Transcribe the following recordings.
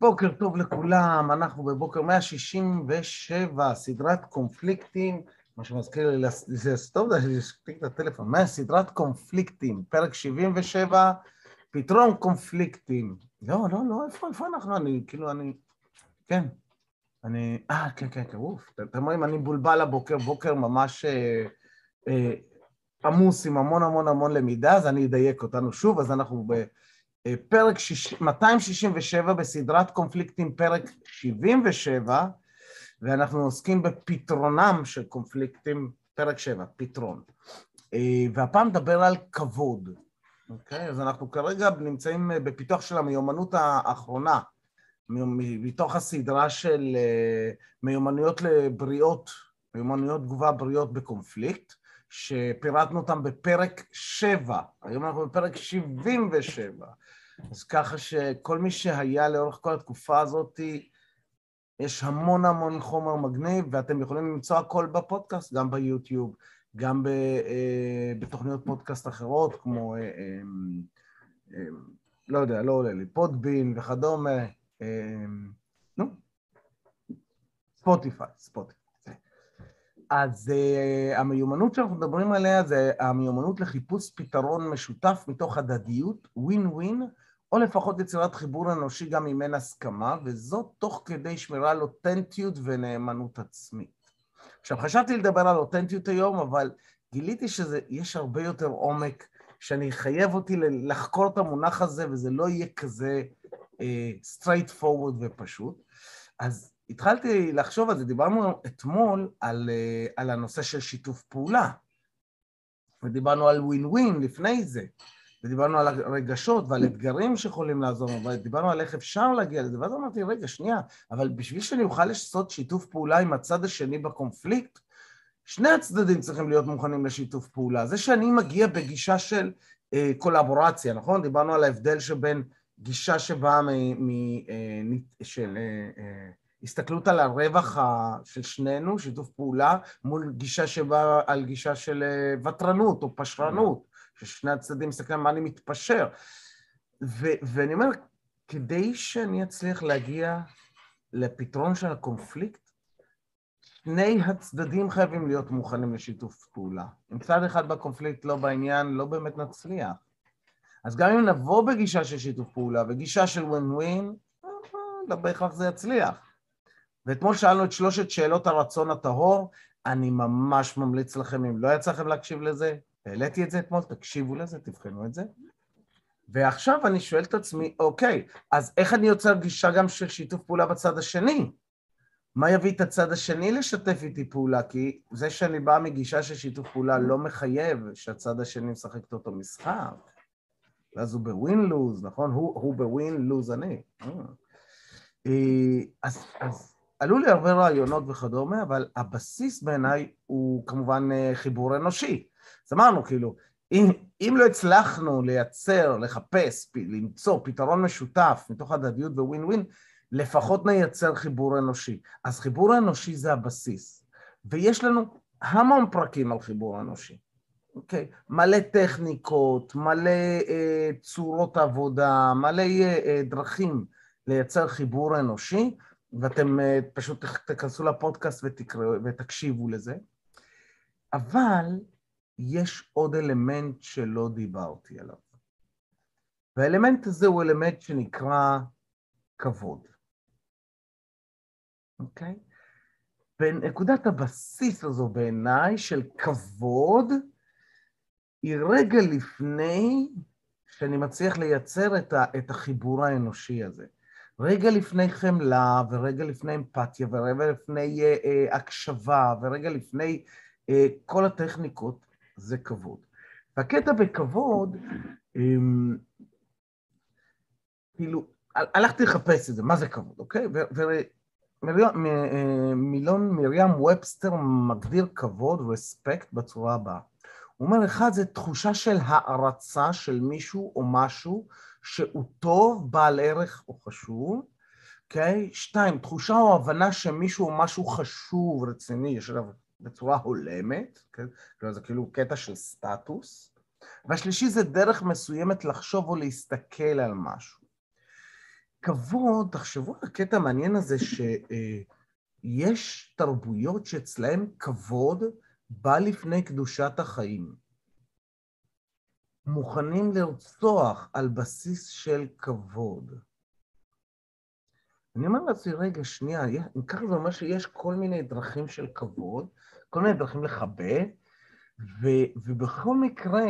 בוקר טוב לכולם, אנחנו בבוקר 167, סדרת קונפליקטים, מה שמזכיר לי, זה טוב, זה להשתיק את הטלפון, סדרת קונפליקטים, פרק 77, פתרון קונפליקטים. לא, לא, לא, איפה, איפה אנחנו? אני, כאילו, אני, כן, אני, אה, כן, כן, כן, אוף, אתם רואים, אני בולבל הבוקר, בוקר ממש אה, אה, עמוס עם המון המון המון למידה, אז אני אדייק אותנו שוב, אז אנחנו ב... אה, פרק 267 בסדרת קונפליקטים, פרק 77, ואנחנו עוסקים בפתרונם של קונפליקטים, פרק 7, פתרון. אה, והפעם נדבר על כבוד, אוקיי? אז אנחנו כרגע נמצאים אה, בפיתוח של המיומנות האחרונה, מתוך הסדרה של מיומנויות לבריאות, מיומנויות תגובה בריאות בקונפליקט, שפירטנו אותם בפרק 7, היום אנחנו בפרק 77. אז ככה שכל מי שהיה לאורך כל התקופה הזאת, יש המון המון חומר מגניב, ואתם יכולים למצוא הכל בפודקאסט, גם ביוטיוב, גם ב, אה, בתוכניות פודקאסט אחרות, כמו, אה, אה, לא יודע, לא עולה לי, פודבין וכדומה, נו, ספוטיפיי, ספוטיפיי. אז uh, המיומנות שאנחנו מדברים עליה זה המיומנות לחיפוש פתרון משותף מתוך הדדיות, ווין ווין, או לפחות יצירת חיבור אנושי גם אם אין הסכמה, וזאת תוך כדי שמירה על אותנטיות ונאמנות עצמית. עכשיו, חשבתי לדבר על אותנטיות היום, אבל גיליתי שיש הרבה יותר עומק, שאני חייב אותי לחקור את המונח הזה, וזה לא יהיה כזה uh, straight forward ופשוט. אז התחלתי לחשוב על זה, דיברנו אתמול על, אה, על הנושא של שיתוף פעולה, ודיברנו על ווין ווין לפני זה, ודיברנו על הרגשות ועל אתגרים שיכולים לעזור, ודיברנו על איך אפשר להגיע לזה, ואז אמרתי, רגע, שנייה, אבל בשביל שאני אוכל לעשות שיתוף פעולה עם הצד השני בקונפליקט, שני הצדדים צריכים להיות מוכנים לשיתוף פעולה. זה שאני מגיע בגישה של אה, קולבורציה, נכון? דיברנו על ההבדל שבין גישה שבאה מ... מ אה, של... אה, אה, הסתכלות על הרווח של שנינו, שיתוף פעולה, מול גישה שבאה על גישה של אה, ותרנות או פשרנות, ששני הצדדים מסתכלים על מה אני מתפשר. ו- ואני אומר, כדי שאני אצליח להגיע לפתרון של הקונפליקט, שני הצדדים חייבים להיות מוכנים לשיתוף פעולה. אם צד אחד בקונפליקט לא בעניין, לא באמת נצליח. אז גם אם נבוא בגישה של שיתוף פעולה וגישה של ווין ווין, אה, לא בהכרח זה יצליח. ואתמול שאלנו את שלושת שאלות הרצון הטהור, אני ממש ממליץ לכם, אם לא יצא לכם להקשיב לזה, העליתי את זה אתמול, תקשיבו לזה, תבחנו את זה. ועכשיו אני שואל את עצמי, אוקיי, אז איך אני יוצר גישה גם של שיתוף פעולה בצד השני? מה יביא את הצד השני לשתף איתי פעולה? כי זה שאני בא מגישה של שיתוף פעולה לא מחייב שהצד השני משחק את אותו משחק. ואז הוא בווין-לוז, נכון? הוא, הוא בווין-לוז אני. אה, אז, אז עלו לי הרבה רעיונות וכדומה, אבל הבסיס בעיניי הוא כמובן אה, חיבור אנושי. אז אמרנו, כאילו, אם, אם לא הצלחנו לייצר, לחפש, למצוא פתרון משותף מתוך הדדיות וווין ווין, לפחות נייצר חיבור אנושי. אז חיבור אנושי זה הבסיס. ויש לנו המון פרקים על חיבור אנושי. אוקיי? מלא טכניקות, מלא אה, צורות עבודה, מלא אה, דרכים לייצר חיבור אנושי. ואתם אה, פשוט תכנסו לפודקאסט ותקראו, ותקשיבו לזה. אבל יש עוד אלמנט שלא דיברתי עליו. והאלמנט הזה הוא אלמנט שנקרא כבוד, אוקיי? ונקודת הבסיס הזו בעיניי של כבוד היא רגע לפני שאני מצליח לייצר את החיבור האנושי הזה. רגע לפני חמלה, ורגע לפני אמפתיה, ורגע לפני אה, אה, הקשבה, ורגע לפני אה, כל הטכניקות, זה כבוד. והקטע בכבוד, אה, כאילו, הלכתי לחפש את זה, מה זה כבוד, אוקיי? ומילון אה, מרים ובסטר מגדיר כבוד, רספקט, בצורה הבאה. הוא אומר, אחד, זה תחושה של הערצה של מישהו או משהו, שהוא טוב, בעל ערך או חשוב, אוקיי? Okay? שתיים, תחושה או הבנה שמישהו או משהו חשוב, רציני, יש עליו בצורה הולמת, okay? אוקיי? זה כאילו קטע של סטטוס. והשלישי זה דרך מסוימת לחשוב או להסתכל על משהו. כבוד, תחשבו על הקטע המעניין הזה שיש תרבויות שאצלהן כבוד בא לפני קדושת החיים. מוכנים לרצוח על בסיס של כבוד. אני אומר לעצמי, רגע, שנייה, אם ככה זה אומר שיש כל מיני דרכים של כבוד, כל מיני דרכים לכבד, ו- ובכל מקרה,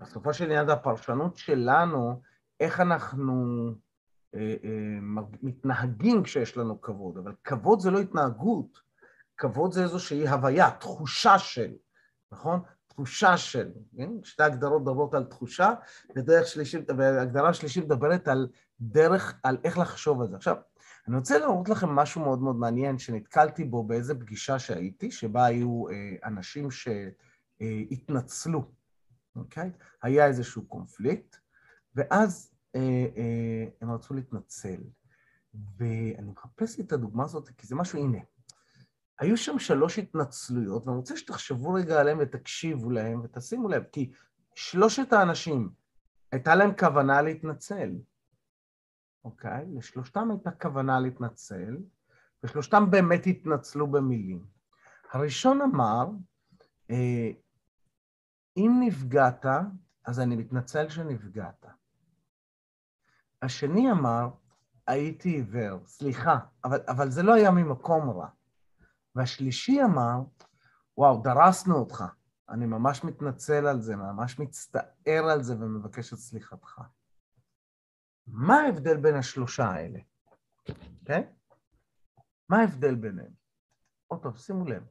בסופו של עניין זה הפרשנות שלנו, איך אנחנו אה, אה, מתנהגים כשיש לנו כבוד, אבל כבוד זה לא התנהגות, כבוד זה איזושהי הוויה, תחושה של, נכון? תחושה של, כן? שתי הגדרות מדברות על תחושה, ודרך שלישית, והגדרה שלישית מדברת על דרך, על איך לחשוב על זה. עכשיו, אני רוצה להראות לכם משהו מאוד מאוד מעניין שנתקלתי בו באיזה פגישה שהייתי, שבה היו אה, אנשים שהתנצלו, אה, אוקיי? היה איזשהו קונפליקט, ואז אה, אה, הם רצו להתנצל. ואני מחפש לי את הדוגמה הזאת, כי זה משהו, הנה. היו שם שלוש התנצלויות, ואני רוצה שתחשבו רגע עליהם ותקשיבו להם ותשימו לב, כי שלושת האנשים, הייתה להם כוונה להתנצל, אוקיי? לשלושתם הייתה כוונה להתנצל, ושלושתם באמת התנצלו במילים. הראשון אמר, אה, אם נפגעת, אז אני מתנצל שנפגעת. השני אמר, הייתי עיוור, סליחה, אבל, אבל זה לא היה ממקום רע. והשלישי אמר, וואו, דרסנו אותך, אני ממש מתנצל על זה, ממש מצטער על זה ומבקש את סליחתך. מה ההבדל בין השלושה האלה? כן? מה ההבדל ביניהם? עוד טוב, שימו לב.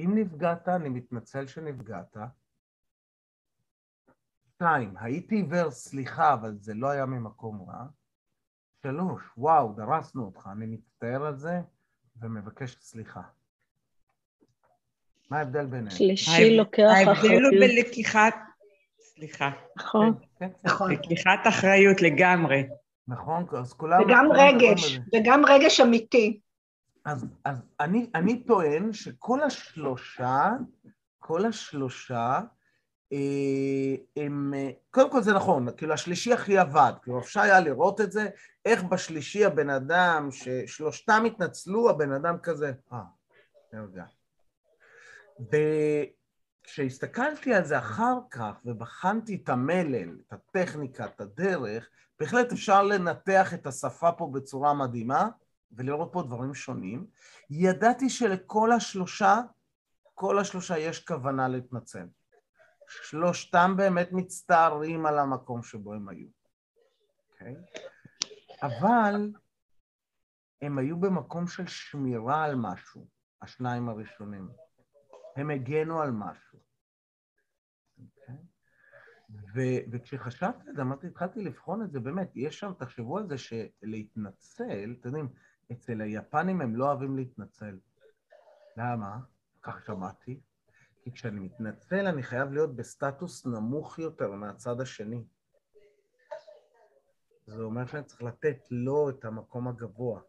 אם נפגעת, אני מתנצל שנפגעת. שתיים, הייתי עיוור, סליחה, אבל זה לא היה ממקום רע. שלוש, וואו, דרסנו אותך, אני מצטער על זה ומבקש סליחה. מה ההבדל ביניהם? שלישי לוקח אחריות. ההבדל הוא בלקיחת... סליחה. נכון. כן, כן. נכון. לקיחת אחריות לגמרי. נכון, אז כולם... וגם רגש, וגם רגש אמיתי. אז, אז אני, אני טוען שכל השלושה, כל השלושה, אה, הם, אה, קודם כל זה נכון, כאילו השלישי הכי עבד, כאילו אפשר היה לראות את זה, איך בשלישי הבן אדם, ששלושתם התנצלו, הבן אדם כזה, אה, נרגע. וכשהסתכלתי על זה אחר כך ובחנתי את המלל, את הטכניקה, את הדרך, בהחלט אפשר לנתח את השפה פה בצורה מדהימה ולראות פה דברים שונים. ידעתי שלכל השלושה, כל השלושה יש כוונה להתנצל. שלושתם באמת מצטערים על המקום שבו הם היו. Okay? אבל הם היו במקום של שמירה על משהו, השניים הראשונים. הם הגנו על משהו. אוקיי? ו- וכשחשבתי על זה, אמרתי, התחלתי לבחון את זה, באמת, יש שם, תחשבו על זה שלהתנצל, אתם יודעים, אצל היפנים הם לא אוהבים להתנצל. למה? כך שמעתי. כי כשאני מתנצל, אני חייב להיות בסטטוס נמוך יותר מהצד השני. זה אומר שאני צריך לתת לו את המקום הגבוה,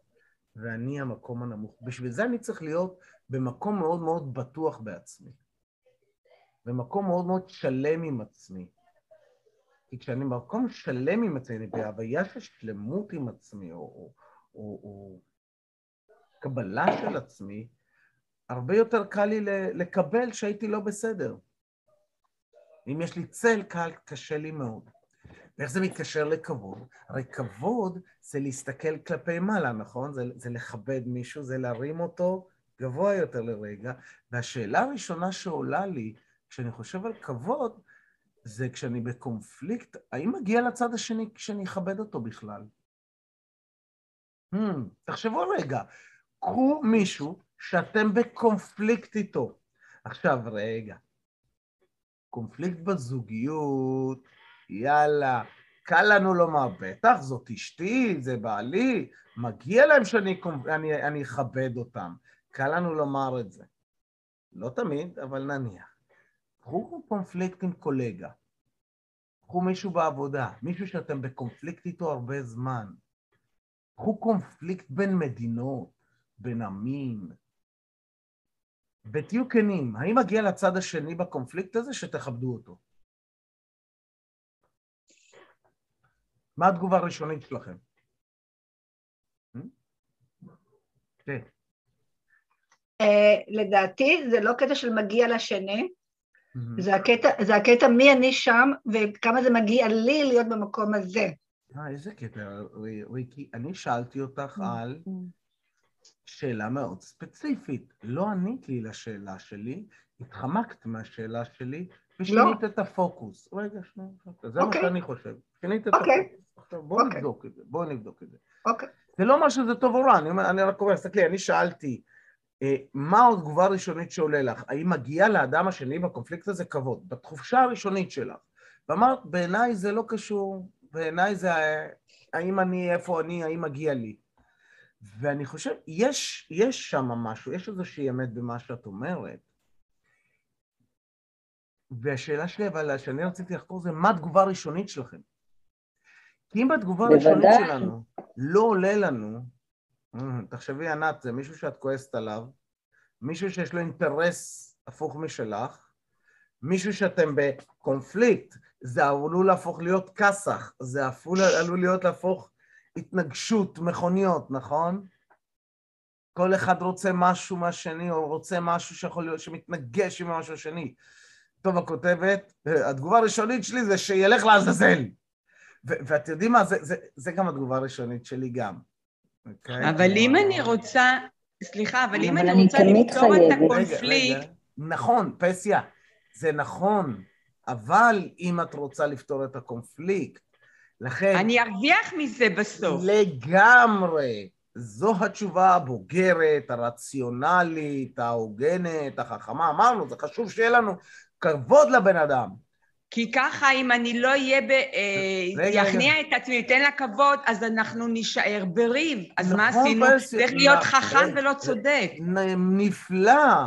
ואני המקום הנמוך. בשביל זה אני צריך להיות במקום מאוד מאוד בטוח בעצמי, במקום מאוד מאוד שלם עם עצמי. כי כשאני במקום שלם עם עצמי, בהוויה של שלמות עם עצמי, או, או, או, או קבלה של עצמי, הרבה יותר קל לי לקבל שהייתי לא בסדר. אם יש לי צל קל, קשה לי מאוד. ואיך זה מתקשר לכבוד? הרי כבוד זה להסתכל כלפי מעלה, נכון? זה, זה לכבד מישהו, זה להרים אותו גבוה יותר לרגע. והשאלה הראשונה שעולה לי, כשאני חושב על כבוד, זה כשאני בקונפליקט, האם מגיע לצד השני כשאני אכבד אותו בכלל? Hmm, תחשבו רגע, קחו מישהו שאתם בקונפליקט איתו. עכשיו, רגע, קונפליקט בזוגיות, יאללה, קל לנו לומר, בטח, זאת אשתי, זה בעלי, מגיע להם שאני אני, אני אכבד אותם. קל לנו לומר את זה. לא תמיד, אבל נניח. קחו קונפליקט עם קולגה. קחו מישהו בעבודה, מישהו שאתם בקונפליקט איתו הרבה זמן. קחו קונפליקט בין מדינות, בין עמים, ותהיו כנים, האם מגיע לצד השני בקונפליקט הזה שתכבדו אותו? מה התגובה הראשונית שלכם? כן. לדעתי זה לא קטע של מגיע לשני, זה הקטע, זה הקטע מי אני שם וכמה זה מגיע לי להיות במקום הזה. אה, איזה קטע, ריקי. אני שאלתי אותך על שאלה מאוד ספציפית. לא ענית לי לשאלה שלי, התחמקת מהשאלה שלי ושינית לא. את הפוקוס. רגע, שנייה, זה מה אוקיי. שאני חושב. שינית את אוקיי. הפוקוס. עכשיו בואו אוקיי. נבדוק את זה, בואו נבדוק את זה. אוקיי. זה לא אומר שזה טוב או רע, אני, אני רק אומר, תסתכלי, אני שאלתי, אה, מה התגובה הראשונית שעולה לך? האם מגיע לאדם השני בקונפליקט הזה כבוד? בתחושה הראשונית שלך. ואמרת, בעיניי זה לא קשור, בעיניי זה האם אני, איפה אני, האם מגיע לי. ואני חושב, יש, יש שם משהו, יש איזושהי אמת במה שאת אומרת. והשאלה שלי, אבל שאני רציתי לחקור זה, מה התגובה הראשונית שלכם? כי אם בתגובה הראשונית שלנו לא עולה לנו, אה, תחשבי, ענת, זה מישהו שאת כועסת עליו, מישהו שיש לו אינטרס הפוך משלך, מישהו שאתם בקונפליקט, זה עלול להפוך להיות כסח, זה אפול, עלול להיות להפוך התנגשות, מכוניות, נכון? כל אחד רוצה משהו מהשני, או רוצה משהו שיכול להיות, שמתנגש עם משהו השני. טוב, הכותבת, התגובה הראשונית שלי זה שילך לעזאזל. ואת יודעים מה, זה, זה, זה גם התגובה הראשונית שלי גם. Okay? אוקיי? אבל אם אני רוצה, סליחה, אבל אם אני רוצה לפתור את הקונפליקט... נכון, פסיה, זה נכון, אבל אם את רוצה לפתור את הקונפליקט, לכן... אני ארוויח מזה בסוף. לגמרי. זו התשובה הבוגרת, הרציונלית, ההוגנת, החכמה. אמרנו, זה חשוב שיהיה לנו כבוד לבן אדם. כי ככה, אם אני לא אהיה ב... יכניע אה, את עצמי, אתן לה כבוד, אז אנחנו נישאר בריב. אז מה נכון, עשינו? צריך להיות חכם ולא צודק. נפלא.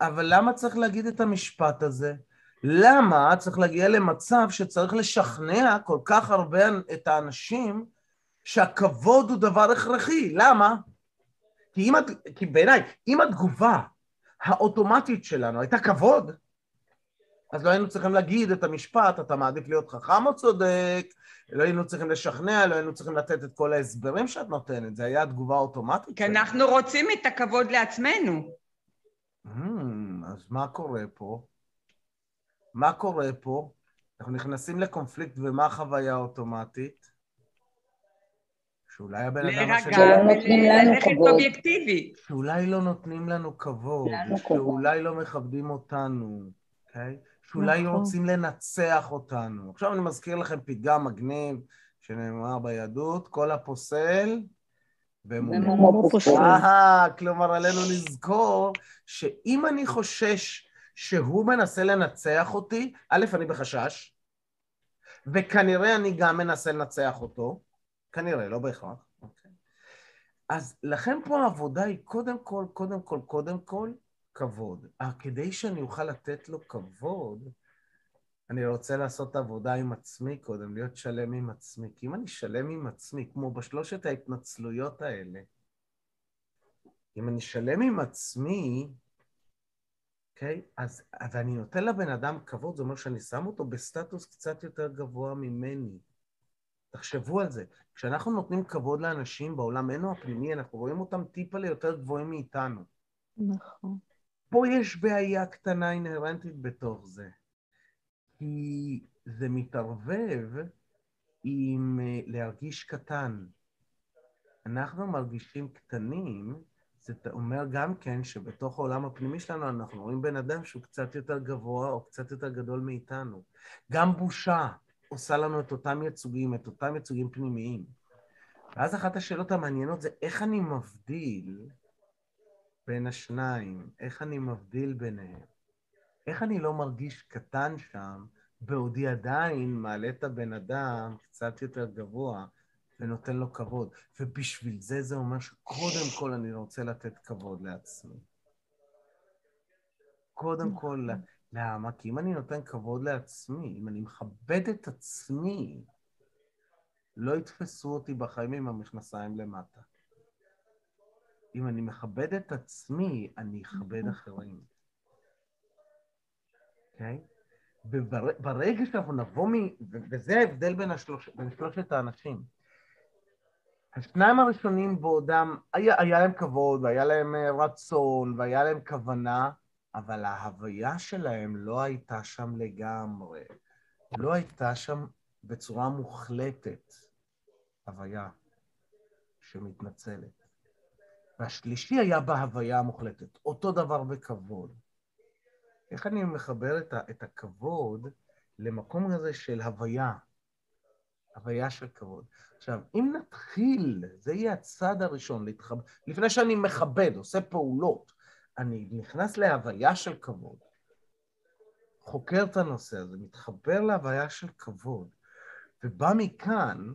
אבל למה צריך להגיד את המשפט הזה? למה צריך להגיע למצב שצריך לשכנע כל כך הרבה את האנשים שהכבוד הוא דבר הכרחי? למה? כי, אם, כי בעיניי, אם התגובה האוטומטית שלנו הייתה כבוד, אז לא היינו צריכים להגיד את המשפט, אתה מעדיף להיות חכם או צודק, לא היינו צריכים לשכנע, לא היינו צריכים לתת את כל ההסברים שאת נותנת, זה היה תגובה אוטומטית. כי אנחנו רוצים את הכבוד לעצמנו. Hmm, אז מה קורה פה? מה קורה פה? אנחנו נכנסים לקונפליקט ומה החוויה האוטומטית? שאולי הבן אדם השני... להירגע וללכת אובייקטיבי. שאולי לא נותנים לנו כבוד, שאולי לא מכבדים אותנו, אוקיי? Okay? שאולי נכון. רוצים לנצח אותנו. עכשיו אני מזכיר לכם פתגם מגניב שנאמר ביהדות, כל הפוסל ומומו פוסל. אה, כלומר עלינו לזכור שאם אני חושש שהוא מנסה לנצח אותי, א', אני בחשש, וכנראה אני גם מנסה לנצח אותו, כנראה, לא בהכרח. אוקיי. אז לכן פה העבודה היא קודם כל, קודם כל, קודם כל, כבוד. אה, כדי שאני אוכל לתת לו כבוד, אני רוצה לעשות עבודה עם עצמי קודם, להיות שלם עם עצמי. כי אם אני שלם עם עצמי, כמו בשלושת ההתנצלויות האלה, אם אני שלם עם עצמי, אוקיי? Okay, אז, אז אני נותן לבן אדם כבוד, זה אומר שאני שם אותו בסטטוס קצת יותר גבוה ממני. תחשבו על זה. כשאנחנו נותנים כבוד לאנשים בעולם, הפנימי, אנחנו רואים אותם טיפה ליותר גבוהים מאיתנו. נכון. פה יש בעיה קטנה אינהרנטית בתוך זה, כי זה מתערבב עם אה, להרגיש קטן. אנחנו מרגישים קטנים, זה אומר גם כן שבתוך העולם הפנימי שלנו אנחנו רואים בן אדם שהוא קצת יותר גבוה או קצת יותר גדול מאיתנו. גם בושה עושה לנו את אותם ייצוגים, את אותם ייצוגים פנימיים. ואז אחת השאלות המעניינות זה איך אני מבדיל בין השניים, איך אני מבדיל ביניהם, איך אני לא מרגיש קטן שם, בעודי עדיין מעלה את הבן אדם קצת יותר גבוה ונותן לו כבוד. ובשביל זה זה אומר שקודם כל אני רוצה לתת כבוד לעצמי. קודם כל, למה? כי אם אני נותן כבוד לעצמי, אם אני מכבד את עצמי, לא יתפסו אותי בחיים עם המכנסיים למטה. אם אני מכבד את עצמי, אני אכבד נכון. אחרים. אוקיי? Okay? וברגע שאנחנו נבוא מ... וזה ההבדל בין, השלוש... בין שלושת האנשים. השניים הראשונים בעודם, היה, היה להם כבוד, והיה להם אה, רצון, והיה להם כוונה, אבל ההוויה שלהם לא הייתה שם לגמרי. לא הייתה שם בצורה מוחלטת הוויה שמתנצלת. והשלישי היה בהוויה המוחלטת. אותו דבר בכבוד. איך אני מחבר את, ה, את הכבוד למקום הזה של הוויה, הוויה של כבוד. עכשיו, אם נתחיל, זה יהיה הצד הראשון, להתחב... לפני שאני מכבד, עושה פעולות, אני נכנס להוויה של כבוד, חוקר את הנושא הזה, מתחבר להוויה של כבוד, ובא מכאן,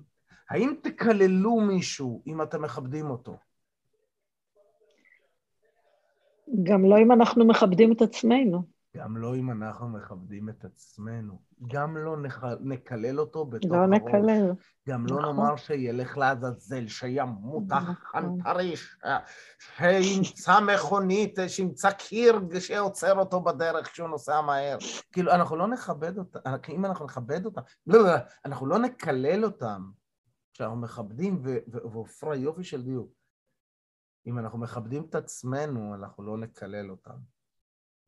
האם תקללו מישהו אם אתם מכבדים אותו? גם לא אם אנחנו מכבדים את עצמנו. גם לא אם אנחנו מכבדים את עצמנו. גם לא נח... נקלל אותו בתוך לא הראש. לא נקלל. גם לא נכון. נאמר שילך לעזאזל, שימות נכון. החנטריש, שימצא מכונית, שימצא קיר שעוצר אותו בדרך כשהוא נוסע מהר. כאילו, אנחנו לא נכבד אותם, אם אנחנו נכבד אותם, לא, לא, אנחנו לא נקלל אותם כשאנחנו מכבדים, ועופרה יופי של דיוק. אם אנחנו מכבדים את עצמנו, אנחנו לא נקלל אותם.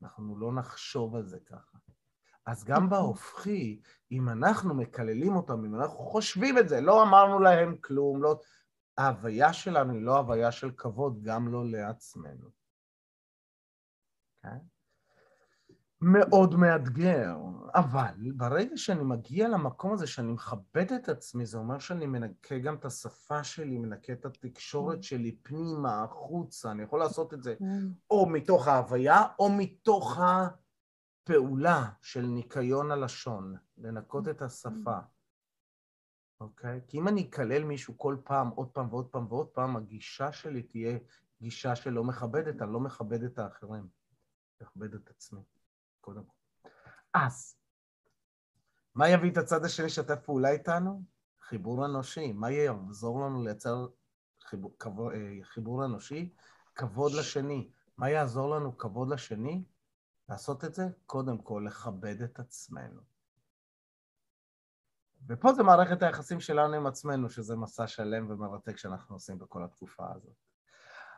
אנחנו לא נחשוב על זה ככה. אז גם נכון. בהופכי, אם אנחנו מקללים אותם, אם אנחנו חושבים את זה, לא אמרנו להם כלום, לא... ההוויה שלנו היא לא הוויה של כבוד, גם לא לעצמנו. Okay? כן? מאוד מאתגר, אבל ברגע שאני מגיע למקום הזה שאני מכבד את עצמי, זה אומר שאני מנקה גם את השפה שלי, מנקה את התקשורת mm. שלי פנימה, החוצה, אני יכול לעשות את זה mm. או מתוך ההוויה או מתוך הפעולה של ניקיון הלשון, לנקות את השפה, אוקיי? Okay? כי אם אני אקלל מישהו כל פעם, עוד פעם ועוד פעם ועוד פעם, הגישה שלי תהיה גישה שלא מכבדת, אני לא מכבד את האחרים, מכבד את עצמי. קודם כל. אז, מה יביא את הצד השני לשתף פעולה איתנו? חיבור אנושי. מה יעזור לנו לייצר חיבור, כבוד, אה, חיבור אנושי? כבוד לשני. מה יעזור לנו כבוד לשני? לעשות את זה? קודם כל, לכבד את עצמנו. ופה זה מערכת היחסים שלנו עם עצמנו, שזה מסע שלם ומרתק שאנחנו עושים בכל התקופה הזאת.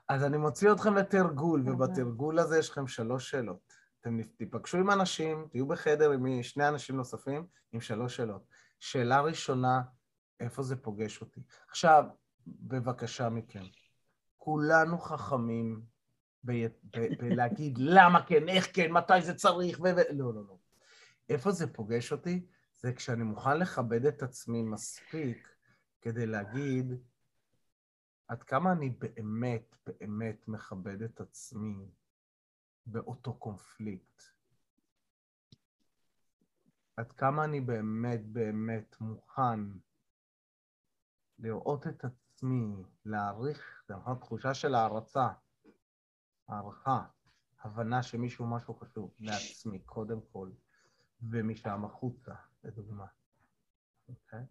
אז אני מוציא אתכם לתרגול, ובתרגול הזה יש לכם שלוש שאלות. אתם תיפגשו עם אנשים, תהיו בחדר עם שני אנשים נוספים, עם שלוש שאלות. שאלה ראשונה, איפה זה פוגש אותי? עכשיו, בבקשה מכם, כולנו חכמים בלהגיד למה כן, איך כן, מתי זה צריך, ו... לא, לא, לא. איפה זה פוגש אותי? זה כשאני מוכן לכבד את עצמי מספיק כדי להגיד עד כמה אני באמת באמת מכבד את עצמי באותו קונפליקט. עד כמה אני באמת באמת מוכן לראות את עצמי, להעריך, זה נכון, תחושה של הערצה, הערכה, הבנה שמישהו משהו חשוב לעצמי, קודם כל, ומשם החוצה, לדוגמה. אוקיי?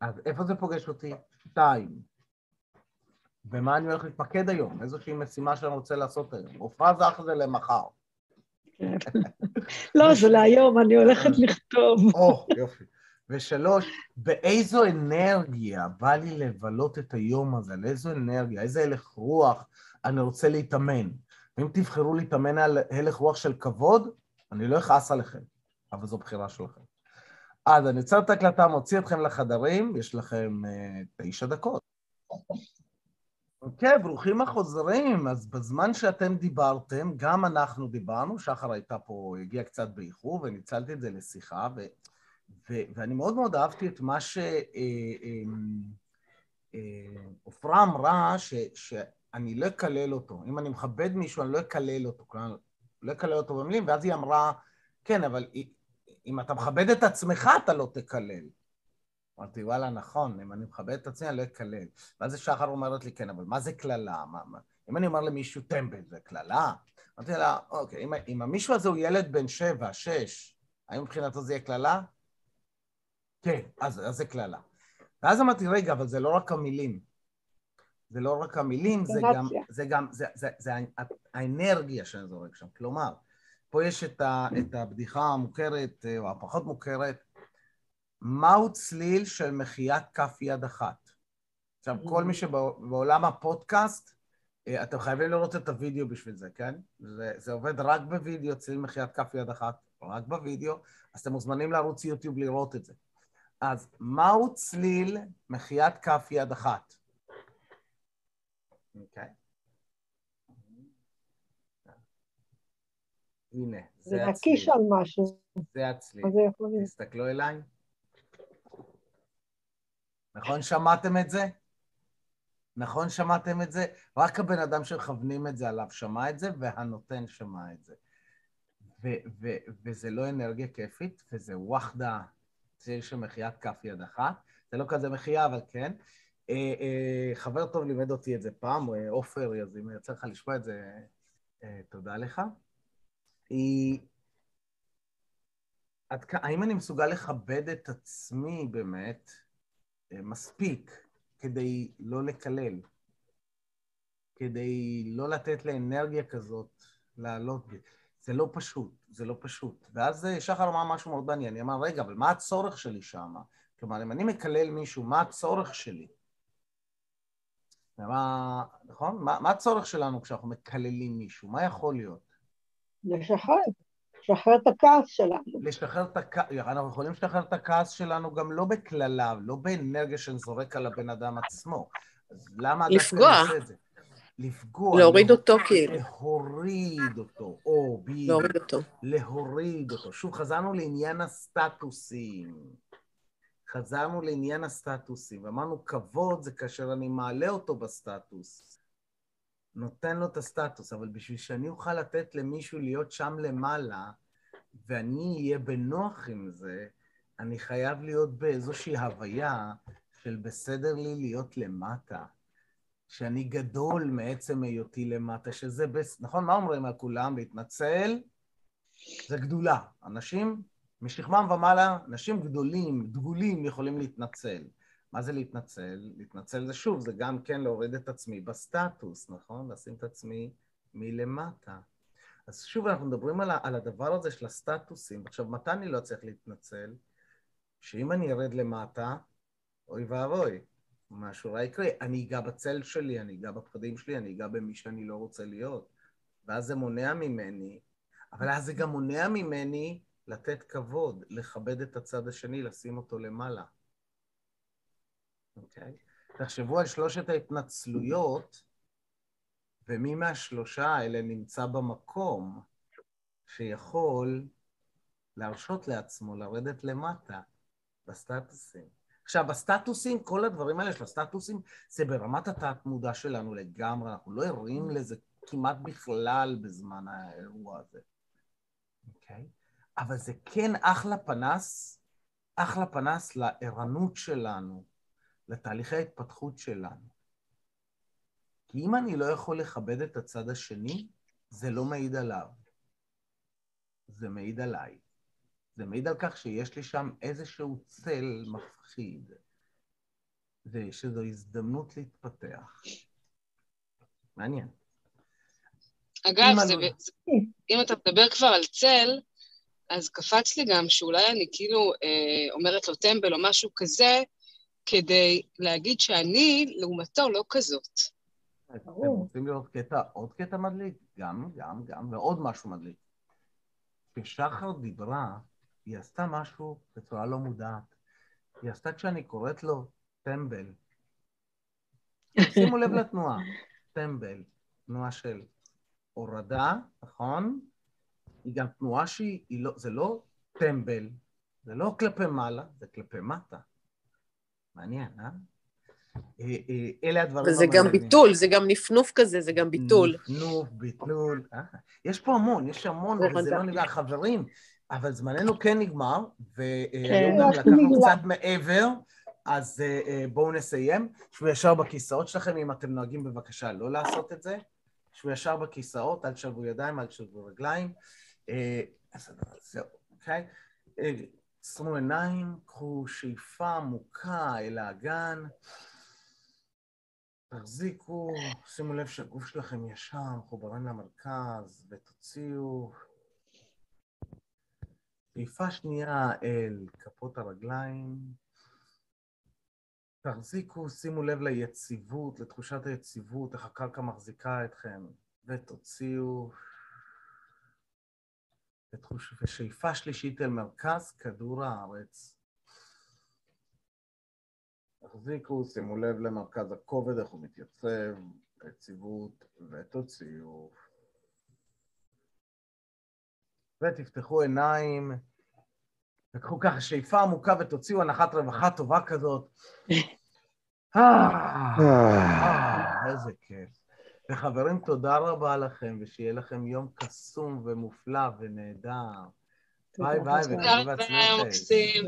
אז איפה זה פוגש אותי? שתיים. במה אני הולך להתמקד היום, איזושהי משימה שאני רוצה לעשות היום. עופרה זך זה למחר. לא, זה להיום, אני הולכת לכתוב. או, יופי. ושלוש, באיזו אנרגיה בא לי לבלות את היום הזה, על איזו אנרגיה, איזה הלך רוח אני רוצה להתאמן. ואם תבחרו להתאמן על הלך רוח של כבוד, אני לא אכעס עליכם, אבל זו בחירה שלכם. אז אני יוצר את ההקלטה, מוציא אתכם לחדרים, יש לכם uh, תשע דקות. אוקיי, ברוכים החוזרים. אז בזמן שאתם דיברתם, גם אנחנו דיברנו, שחר הייתה פה, הגיעה קצת באיחור, וניצלתי את זה לשיחה, ו, ו, ואני מאוד מאוד אהבתי את מה שעופרה אה, אה, אה, אמרה, ש, שאני לא אקלל אותו. אם אני מכבד מישהו, אני לא אקלל אותו. כלומר, לא אקלל אותו במילים, ואז היא אמרה, כן, אבל אם אתה מכבד את עצמך, אתה לא תקלל. אמרתי, וואלה, נכון, אם אני מכבד את עצמי, אני לא אקלל. ואז שחר אומרת לי, כן, אבל מה זה קללה? אם אני אומר למישהו טמבל, זה קללה? אמרתי לה, אוקיי, אם, אם המישהו הזה הוא ילד בן שבע, שש, האם מבחינתו זה יהיה קללה? כן, אז, אז זה קללה. ואז אמרתי, רגע, אבל זה לא רק המילים. זה לא רק המילים, זה גם, זה גם, זה, זה, זה, זה האנרגיה שאני זורק שם. כלומר, פה יש את, ה, את הבדיחה המוכרת, או הפחות מוכרת, מהו צליל של מחיית כף יד אחת? עכשיו, כל מי שבעולם הפודקאסט, אה, אתם חייבים לראות את הוידאו בשביל זה, כן? זה, זה עובד רק בוידאו, צליל מחיית כף יד אחת, רק בוידאו, אז אתם מוזמנים לערוץ יוטיוב לראות את זה. אז מהו צליל מחיית כף יד אחת? אוקיי. Okay. הנה, זה הצליל. זה להקיש על משהו. זה הצליל. תסתכלו אליי. נכון שמעתם את זה? נכון שמעתם את זה? רק הבן אדם שמכוונים את זה עליו שמע את זה, והנותן שמע את זה. ו- ו- וזה לא אנרגיה כיפית, וזה ווחדה, ציר של מחיית כף יד אחת. זה לא כזה מחייה, אבל כן. אה, אה, חבר טוב לימד אותי את זה פעם, אה, עופר, אז אם יוצא לך לשמוע את זה, אה, תודה לך. היא... עד, האם אני מסוגל לכבד את עצמי באמת מספיק כדי לא לקלל, כדי לא לתת לאנרגיה כזאת לעלות. זה לא פשוט, זה לא פשוט. ואז אה, שחר אמר משהו מאוד מעניין, היא אמרה, רגע, אבל מה הצורך שלי שם? כלומר, אם אני מקלל מישהו, מה הצורך שלי? מה, נכון? מה, מה הצורך שלנו כשאנחנו מקללים מישהו? מה יכול להיות? לשחרר. לשחרר את הכעס שלנו. לשחרר את הכעס, אנחנו יכולים לשחרר את הכעס שלנו גם לא בקללה, לא באנרגיה שנזורק על הבן אדם עצמו. אז למה לפגוע. דווקא נעשה את זה? לפגוע. להוריד אותו כאילו. להוריד אותו, או בי. להוריד אותו. להוריד אותו. שוב, חזרנו לעניין הסטטוסים. חזרנו לעניין הסטטוסים, ואמרנו, כבוד זה כאשר אני מעלה אותו בסטטוס. נותן לו את הסטטוס, אבל בשביל שאני אוכל לתת למישהו להיות שם למעלה, ואני אהיה בנוח עם זה, אני חייב להיות באיזושהי הוויה של בסדר לי להיות למטה. שאני גדול מעצם היותי למטה, שזה, בס... נכון? מה אומרים על כולם? להתנצל זה גדולה. אנשים משכמם ומעלה, אנשים גדולים, דגולים, יכולים להתנצל. מה זה להתנצל? להתנצל זה שוב, זה גם כן להוריד את עצמי בסטטוס, נכון? לשים את עצמי מלמטה. אז שוב, אנחנו מדברים על, על הדבר הזה של הסטטוסים. עכשיו, מתי אני לא צריך להתנצל? שאם אני ארד למטה, אוי ואבוי, משהו רע יקרה. אני אגע בצל שלי, אני אגע בפחדים שלי, אני אגע במי שאני לא רוצה להיות. ואז זה מונע ממני, אבל אז זה גם מונע ממני לתת כבוד, לכבד את הצד השני, לשים אותו למעלה. אוקיי? תחשבו על שלושת ההתנצלויות, ומי מהשלושה האלה נמצא במקום שיכול להרשות לעצמו לרדת למטה בסטטוסים. עכשיו, בסטטוסים, כל הדברים האלה של הסטטוסים, זה ברמת התת-מודע שלנו לגמרי, אנחנו לא ערים לזה כמעט בכלל בזמן האירוע הזה, אוקיי? Okay? אבל זה כן אחלה פנס, אחלה פנס לערנות שלנו, לתהליכי ההתפתחות שלנו. כי אם אני לא יכול לכבד את הצד השני, זה לא מעיד עליו. זה מעיד עליי. זה מעיד על כך שיש לי שם איזשהו צל מפחיד, ושזו הזדמנות להתפתח. מעניין. אגב, זה, אני... זה, אם אתה מדבר כבר על צל, אז קפץ לי גם שאולי אני כאילו אה, אומרת לו טמבל או משהו כזה, כדי להגיד שאני, לעומתו, לא כזאת. אתם רוצים לראות קטע, עוד קטע מדליק? גם, גם, גם, ועוד משהו מדליק. כששחר דיברה, היא עשתה משהו בצורה לא מודעת. היא עשתה כשאני קוראת לו טמבל. שימו לב לתנועה, טמבל, תנועה של הורדה, נכון? היא גם תנועה שהיא, לא, זה לא טמבל, זה לא כלפי מעלה, זה כלפי מטה. מעניין, אה? אה, אה אלה הדברים וזה גם ביטול, זה גם נפנוף כזה, זה גם ביטול. נפנוף, ביטול. אה? יש פה המון, יש המון, וזה לא נראה חברים, אבל זמננו כן נגמר, והיום גם לקחנו קצת מעבר, אז בואו נסיים. שבו ישר בכיסאות שלכם, אם אתם נוהגים בבקשה לא לעשות את זה. שבו ישר בכיסאות, אל תשלבו ידיים, אל תשלבו רגליים. זהו, אוקיי? עצמו עיניים, קחו שאיפה עמוקה אל האגן. תחזיקו, שימו לב שהגוף שלכם ישר, מחוברים למרכז, ותוציאו שאיפה שנייה אל כפות הרגליים. תחזיקו, שימו לב ליציבות, לתחושת היציבות, איך הקרקע מחזיקה אתכם, ותוציאו. ושאיפה שלישית אל מרכז כדור הארץ. תחזיקו, שימו לב למרכז הכובד, איך הוא מתייצב, יציבות, ותוציאו. ותפתחו עיניים, וקחו ככה שאיפה עמוקה ותוציאו הנחת רווחה טובה כזאת. אה, אה, איזה כיף. וחברים, תודה רבה לכם, ושיהיה לכם יום קסום ומופלא ונהדר. ביי ביי, ותודה רבה, מקסים.